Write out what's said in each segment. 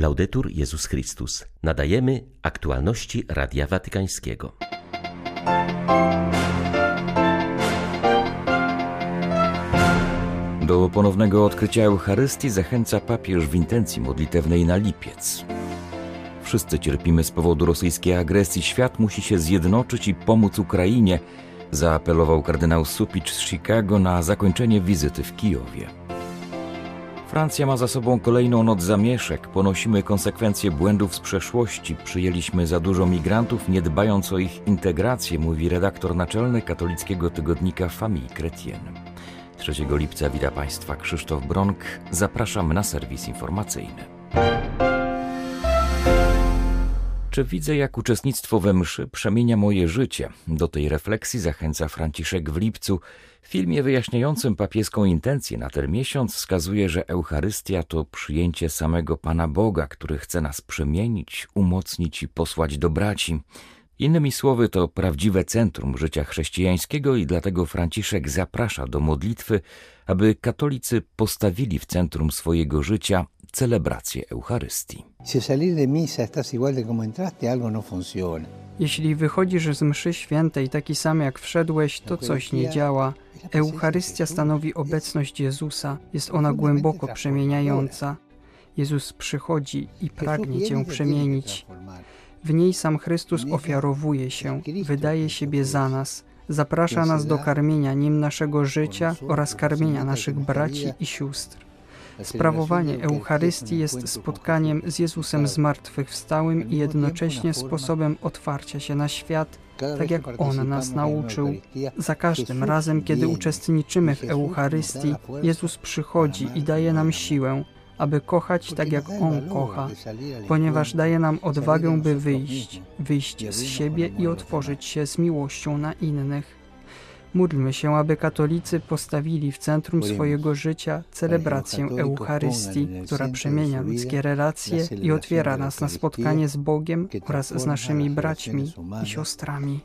Laudetur Jezus Chrystus. Nadajemy aktualności Radia Watykańskiego. Do ponownego odkrycia Eucharystii zachęca papież w intencji modlitewnej na lipiec. Wszyscy cierpimy z powodu rosyjskiej agresji. Świat musi się zjednoczyć i pomóc Ukrainie, zaapelował kardynał Supicz z Chicago na zakończenie wizyty w Kijowie. Francja ma za sobą kolejną noc zamieszek. Ponosimy konsekwencje błędów z przeszłości. Przyjęliśmy za dużo migrantów, nie dbając o ich integrację, mówi redaktor naczelny katolickiego tygodnika Famille Chrétienne. 3 lipca wita Państwa Krzysztof Bronk. Zapraszam na serwis informacyjny. Czy widzę, jak uczestnictwo we mszy przemienia moje życie? Do tej refleksji zachęca Franciszek w lipcu. W filmie wyjaśniającym papieską intencję na ten miesiąc wskazuje, że Eucharystia to przyjęcie samego Pana Boga, który chce nas przemienić, umocnić i posłać do braci. Innymi słowy, to prawdziwe centrum życia chrześcijańskiego i dlatego Franciszek zaprasza do modlitwy, aby katolicy postawili w centrum swojego życia celebrację Eucharystii. Jeśli wychodzisz z mszy świętej taki sam jak wszedłeś, to coś nie działa. Eucharystia stanowi obecność Jezusa, jest ona głęboko przemieniająca. Jezus przychodzi i pragnie Cię przemienić. W niej sam Chrystus ofiarowuje się, wydaje siebie za nas, zaprasza nas do karmienia nim naszego życia oraz karmienia naszych braci i sióstr. Sprawowanie Eucharystii jest spotkaniem z Jezusem zmartwychwstałym i jednocześnie sposobem otwarcia się na świat, tak jak On nas nauczył. Za każdym razem, kiedy uczestniczymy w Eucharystii, Jezus przychodzi i daje nam siłę, aby kochać tak jak On kocha, ponieważ daje nam odwagę, by wyjść, wyjść z siebie i otworzyć się z miłością na innych. Módlmy się, aby katolicy postawili w centrum swojego życia celebrację Eucharystii, która przemienia ludzkie relacje i otwiera nas na spotkanie z Bogiem oraz z naszymi braćmi i siostrami.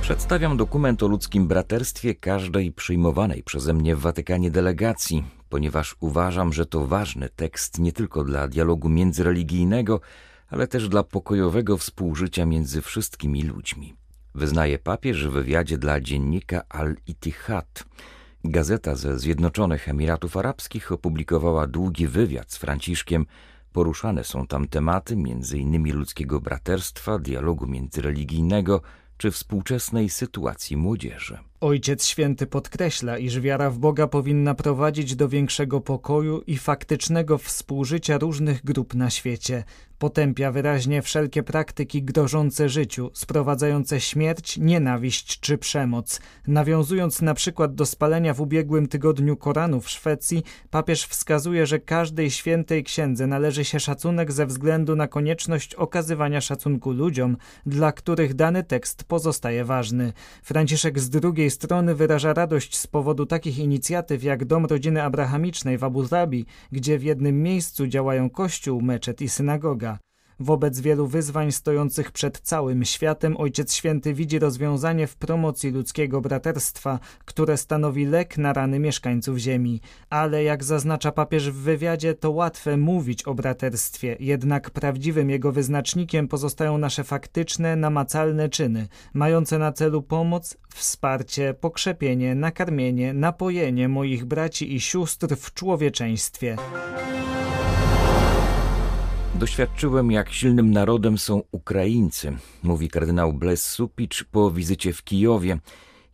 Przedstawiam dokument o ludzkim braterstwie każdej przyjmowanej przeze mnie w Watykanie delegacji, ponieważ uważam, że to ważny tekst nie tylko dla dialogu międzyreligijnego, ale też dla pokojowego współżycia między wszystkimi ludźmi. Wyznaje papież w wywiadzie dla dziennika Al-Ittihad. Gazeta ze Zjednoczonych Emiratów Arabskich opublikowała długi wywiad z Franciszkiem. Poruszane są tam tematy m.in. ludzkiego braterstwa, dialogu międzyreligijnego czy współczesnej sytuacji młodzieży. Ojciec Święty podkreśla, iż wiara w Boga powinna prowadzić do większego pokoju i faktycznego współżycia różnych grup na świecie. Potępia wyraźnie wszelkie praktyki grożące życiu, sprowadzające śmierć, nienawiść czy przemoc. Nawiązując na przykład do spalenia w ubiegłym tygodniu Koranu w Szwecji, papież wskazuje, że każdej świętej księdze należy się szacunek ze względu na konieczność okazywania szacunku ludziom, dla których dany tekst pozostaje ważny. Franciszek z drugiej strony wyraża radość z powodu takich inicjatyw jak Dom Rodziny Abrahamicznej w Abu Dhabi, gdzie w jednym miejscu działają kościół, meczet i synagoga. Wobec wielu wyzwań stojących przed całym światem Ojciec Święty widzi rozwiązanie w promocji ludzkiego braterstwa, które stanowi lek na rany mieszkańców Ziemi. Ale jak zaznacza papież w wywiadzie, to łatwe mówić o braterstwie, jednak prawdziwym jego wyznacznikiem pozostają nasze faktyczne, namacalne czyny, mające na celu pomoc, wsparcie, pokrzepienie, nakarmienie, napojenie moich braci i sióstr w człowieczeństwie. Doświadczyłem, jak silnym narodem są Ukraińcy, mówi kardynał Bles Supicz po wizycie w Kijowie.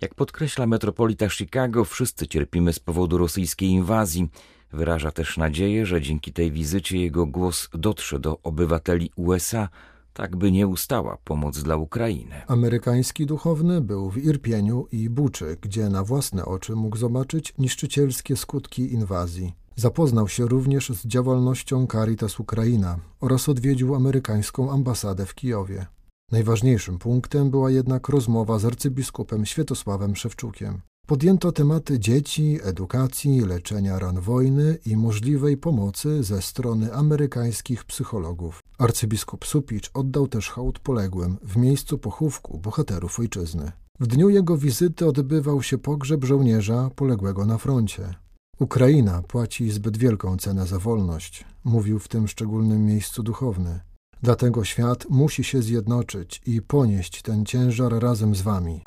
Jak podkreśla metropolita Chicago, wszyscy cierpimy z powodu rosyjskiej inwazji. Wyraża też nadzieję, że dzięki tej wizycie jego głos dotrze do obywateli USA, tak by nie ustała pomoc dla Ukrainy. Amerykański duchowny był w Irpieniu i Buczy, gdzie na własne oczy mógł zobaczyć niszczycielskie skutki inwazji. Zapoznał się również z działalnością Caritas Ukraina oraz odwiedził amerykańską ambasadę w Kijowie. Najważniejszym punktem była jednak rozmowa z arcybiskupem Światosławem Szewczukiem. Podjęto tematy dzieci, edukacji, leczenia ran wojny i możliwej pomocy ze strony amerykańskich psychologów. Arcybiskup Supicz oddał też hołd poległym w miejscu pochówku bohaterów ojczyzny. W dniu jego wizyty odbywał się pogrzeb żołnierza poległego na froncie. Ukraina płaci zbyt wielką cenę za wolność, mówił w tym szczególnym miejscu duchowny. Dlatego świat musi się zjednoczyć i ponieść ten ciężar razem z wami.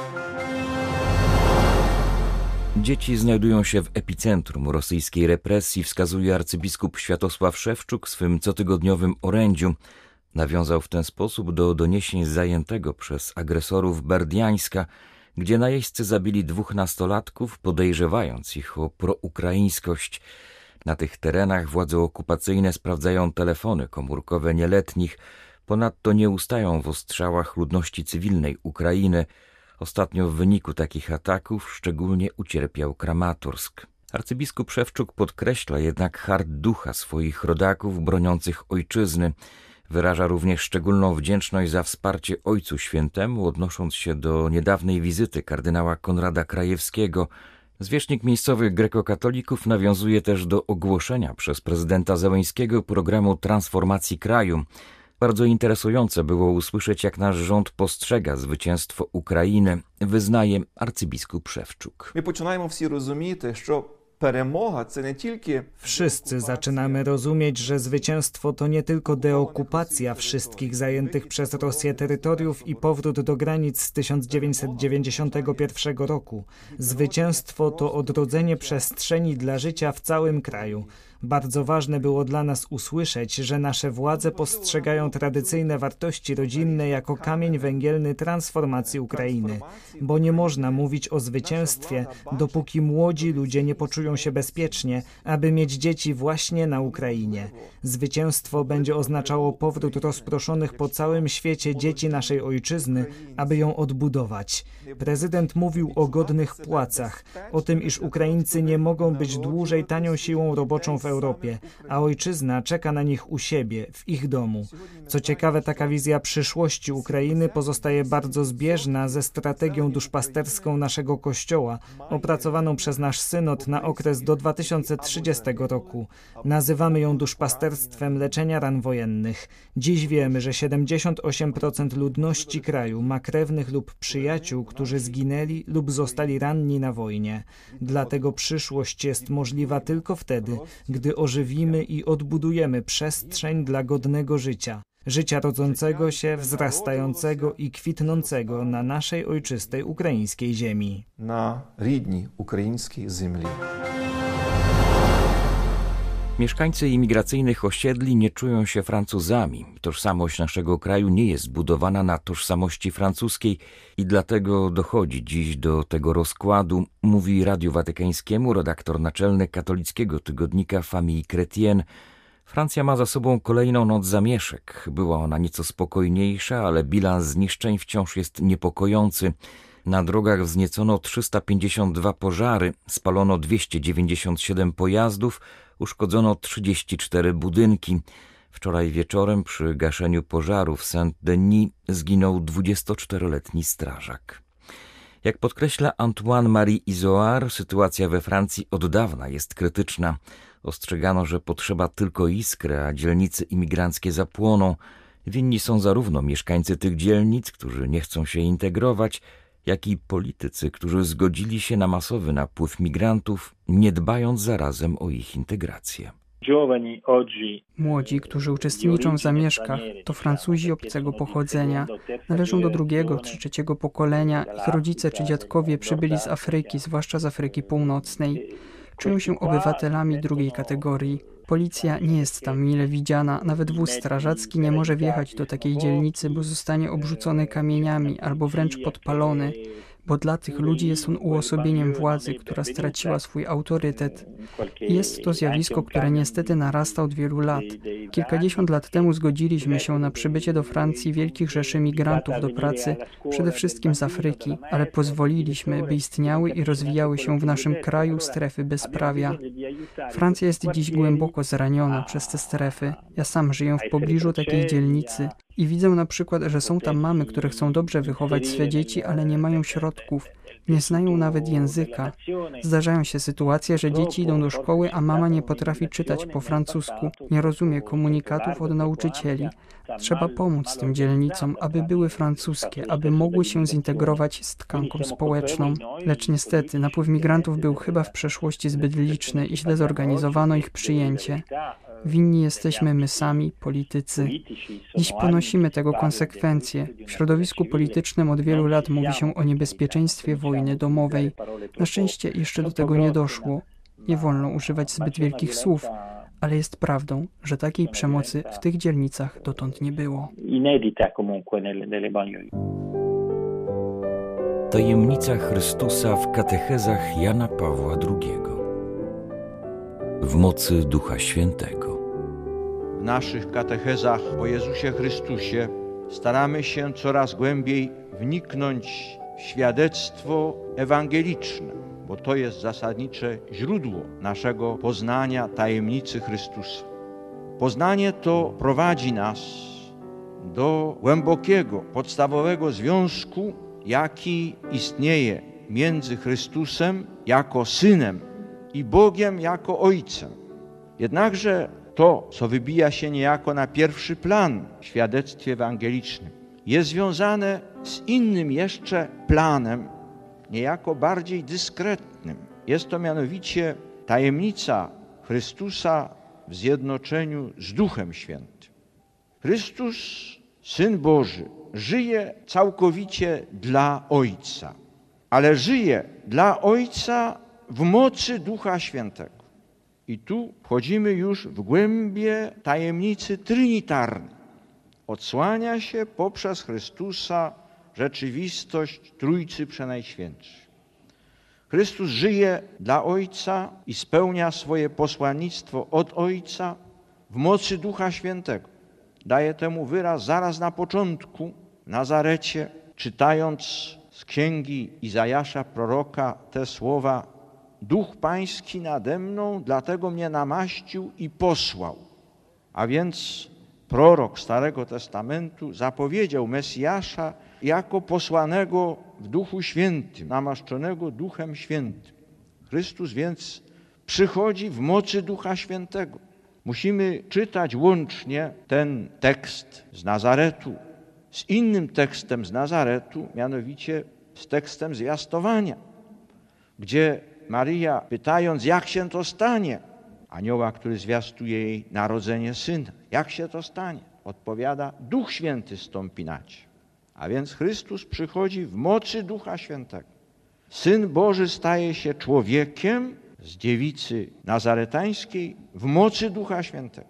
Dzieci znajdują się w epicentrum rosyjskiej represji, wskazuje arcybiskup Światosław Szewczuk w swym cotygodniowym orędziu. Nawiązał w ten sposób do doniesień zajętego przez agresorów Berdiańska, gdzie najeźdźcy zabili dwóch nastolatków, podejrzewając ich o proukraińskość. Na tych terenach władze okupacyjne sprawdzają telefony komórkowe nieletnich, ponadto nie ustają w ostrzałach ludności cywilnej Ukrainy. Ostatnio w wyniku takich ataków szczególnie ucierpiał Kramatorsk. Arcybiskup Szewczuk podkreśla jednak hart ducha swoich rodaków broniących ojczyzny. Wyraża również szczególną wdzięczność za wsparcie Ojcu Świętemu, odnosząc się do niedawnej wizyty kardynała Konrada Krajewskiego. Zwierzchnik miejscowych grekokatolików nawiązuje też do ogłoszenia przez prezydenta Zełęńskiego programu transformacji kraju. Bardzo interesujące było usłyszeć, jak nasz rząd postrzega zwycięstwo Ukrainy, wyznaje arcybiskup Szewczuk. My poczynamy wszyscy rozumieć, że Wszyscy zaczynamy rozumieć, że zwycięstwo to nie tylko deokupacja wszystkich zajętych przez Rosję terytoriów i powrót do granic z 1991 roku. Zwycięstwo to odrodzenie przestrzeni dla życia w całym kraju. Bardzo ważne było dla nas usłyszeć, że nasze władze postrzegają tradycyjne wartości rodzinne jako kamień węgielny transformacji Ukrainy, bo nie można mówić o zwycięstwie, dopóki młodzi ludzie nie poczują się bezpiecznie, aby mieć dzieci właśnie na Ukrainie. Zwycięstwo będzie oznaczało powrót rozproszonych po całym świecie dzieci naszej ojczyzny, aby ją odbudować. Prezydent mówił o godnych płacach, o tym, iż Ukraińcy nie mogą być dłużej tanią siłą roboczą w Europie, a ojczyzna czeka na nich u siebie, w ich domu. Co ciekawe, taka wizja przyszłości Ukrainy pozostaje bardzo zbieżna ze strategią duszpasterską naszego Kościoła, opracowaną przez nasz synod na okres do 2030 roku. Nazywamy ją duszpasterstwem leczenia ran wojennych. Dziś wiemy, że 78% ludności kraju ma krewnych lub przyjaciół, którzy zginęli lub zostali ranni na wojnie. Dlatego przyszłość jest możliwa tylko wtedy, gdy gdy ożywimy i odbudujemy przestrzeń dla godnego życia, życia rodzącego się, wzrastającego i kwitnącego na naszej ojczystej ukraińskiej ziemi. Na ridni ukraińskiej ziemi. Mieszkańcy imigracyjnych osiedli nie czują się Francuzami. Tożsamość naszego kraju nie jest budowana na tożsamości francuskiej i dlatego dochodzi dziś do tego rozkładu, mówi Radiu Watykańskiemu redaktor naczelny katolickiego tygodnika Famille Chrétienne. Francja ma za sobą kolejną noc zamieszek. Była ona nieco spokojniejsza, ale bilans zniszczeń wciąż jest niepokojący. Na drogach wzniecono 352 pożary, spalono 297 pojazdów, uszkodzono 34 budynki. Wczoraj wieczorem przy gaszeniu pożaru w Saint-Denis zginął 24-letni strażak. Jak podkreśla Antoine-Marie Izoard, sytuacja we Francji od dawna jest krytyczna. Ostrzegano, że potrzeba tylko iskry, a dzielnice imigranckie zapłoną. Winni są zarówno mieszkańcy tych dzielnic, którzy nie chcą się integrować, jak i politycy, którzy zgodzili się na masowy napływ migrantów, nie dbając zarazem o ich integrację. Młodzi, którzy uczestniczą w zamieszkach, to Francuzi obcego pochodzenia. Należą do drugiego czy trzeciego pokolenia. Ich rodzice czy dziadkowie przybyli z Afryki, zwłaszcza z Afryki Północnej. Czują się obywatelami drugiej kategorii. Policja nie jest tam mile widziana, nawet wóz strażacki nie może wjechać do takiej dzielnicy, bo zostanie obrzucony kamieniami albo wręcz podpalony bo dla tych ludzi jest on uosobieniem władzy, która straciła swój autorytet. Jest to zjawisko, które niestety narasta od wielu lat. Kilkadziesiąt lat temu zgodziliśmy się na przybycie do Francji wielkich rzeszy migrantów do pracy, przede wszystkim z Afryki, ale pozwoliliśmy, by istniały i rozwijały się w naszym kraju strefy bezprawia. Francja jest dziś głęboko zraniona przez te strefy. Ja sam żyję w pobliżu takiej dzielnicy. I widzę na przykład, że są tam mamy, które chcą dobrze wychować swe dzieci, ale nie mają środków. Nie znają nawet języka. Zdarzają się sytuacje, że dzieci idą do szkoły, a mama nie potrafi czytać po francusku, nie rozumie komunikatów od nauczycieli. Trzeba pomóc tym dzielnicom, aby były francuskie, aby mogły się zintegrować z tkanką społeczną. Lecz niestety napływ migrantów był chyba w przeszłości zbyt liczny i źle zorganizowano ich przyjęcie. Winni jesteśmy my sami, politycy. Dziś ponosimy tego konsekwencje. W środowisku politycznym od wielu lat mówi się o niebezpieczeństwie wojny domowej. Na szczęście jeszcze do tego nie doszło. Nie wolno używać zbyt wielkich słów, ale jest prawdą, że takiej przemocy w tych dzielnicach dotąd nie było. Tajemnica Chrystusa w katechezach Jana Pawła II. W mocy Ducha Świętego. Naszych katechezach o Jezusie Chrystusie staramy się coraz głębiej wniknąć w świadectwo ewangeliczne bo to jest zasadnicze źródło naszego poznania tajemnicy Chrystusa. Poznanie to prowadzi nas do głębokiego, podstawowego związku, jaki istnieje między Chrystusem jako Synem i Bogiem jako Ojcem. Jednakże to, co wybija się niejako na pierwszy plan w świadectwie ewangelicznym, jest związane z innym jeszcze planem, niejako bardziej dyskretnym. Jest to mianowicie tajemnica Chrystusa w zjednoczeniu z Duchem Świętym. Chrystus, Syn Boży, żyje całkowicie dla Ojca, ale żyje dla Ojca w mocy Ducha Świętego. I tu wchodzimy już w głębie tajemnicy trinitarnej. Odsłania się poprzez Chrystusa rzeczywistość Trójcy Przenajświętszej. Chrystus żyje dla Ojca i spełnia swoje posłannictwo od Ojca w mocy Ducha Świętego. Daje temu wyraz zaraz na początku w Nazarecie, czytając z księgi Izajasza proroka te słowa: Duch Pański nade mną, dlatego mnie namaścił i posłał. A więc prorok Starego Testamentu zapowiedział Mesjasza jako posłanego w Duchu Świętym, namaszczonego Duchem Świętym. Chrystus więc przychodzi w mocy Ducha Świętego. Musimy czytać łącznie ten tekst z Nazaretu z innym tekstem z Nazaretu, mianowicie z tekstem zwiastowania, gdzie Maria, pytając, jak się to stanie, anioła, który zwiastuje jej narodzenie syna, jak się to stanie, odpowiada: Duch Święty stąpi na. A więc Chrystus przychodzi w mocy Ducha Świętego. Syn Boży staje się człowiekiem z dziewicy nazaretańskiej w mocy Ducha Świętego.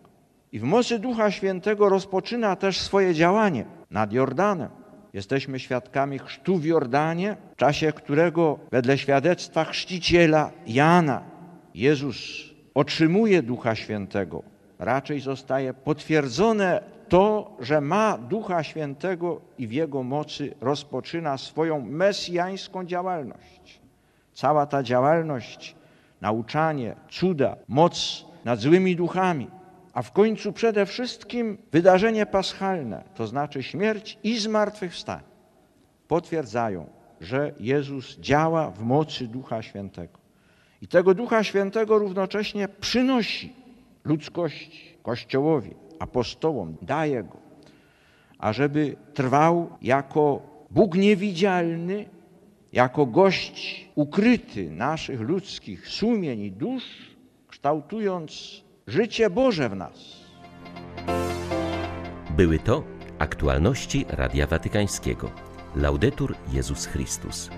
I w mocy Ducha Świętego rozpoczyna też swoje działanie nad Jordanem. Jesteśmy świadkami chrztu w Jordanie, w czasie którego wedle świadectwa chrzciciela Jana Jezus otrzymuje Ducha Świętego. Raczej zostaje potwierdzone to, że ma Ducha Świętego i w Jego mocy rozpoczyna swoją mesjańską działalność. Cała ta działalność, nauczanie, cuda, moc nad złymi duchami, a w końcu przede wszystkim wydarzenie paschalne, to znaczy śmierć i zmartwychwstanie, potwierdzają, że Jezus działa w mocy Ducha Świętego. I tego Ducha Świętego równocześnie przynosi ludzkości, Kościołowi apostołom, daje go, ażeby trwał jako Bóg niewidzialny, jako gość ukryty naszych ludzkich sumień i dusz, kształtując życie Boże w nas. Były to aktualności Radia Watykańskiego. Laudetur Jezus Chrystus.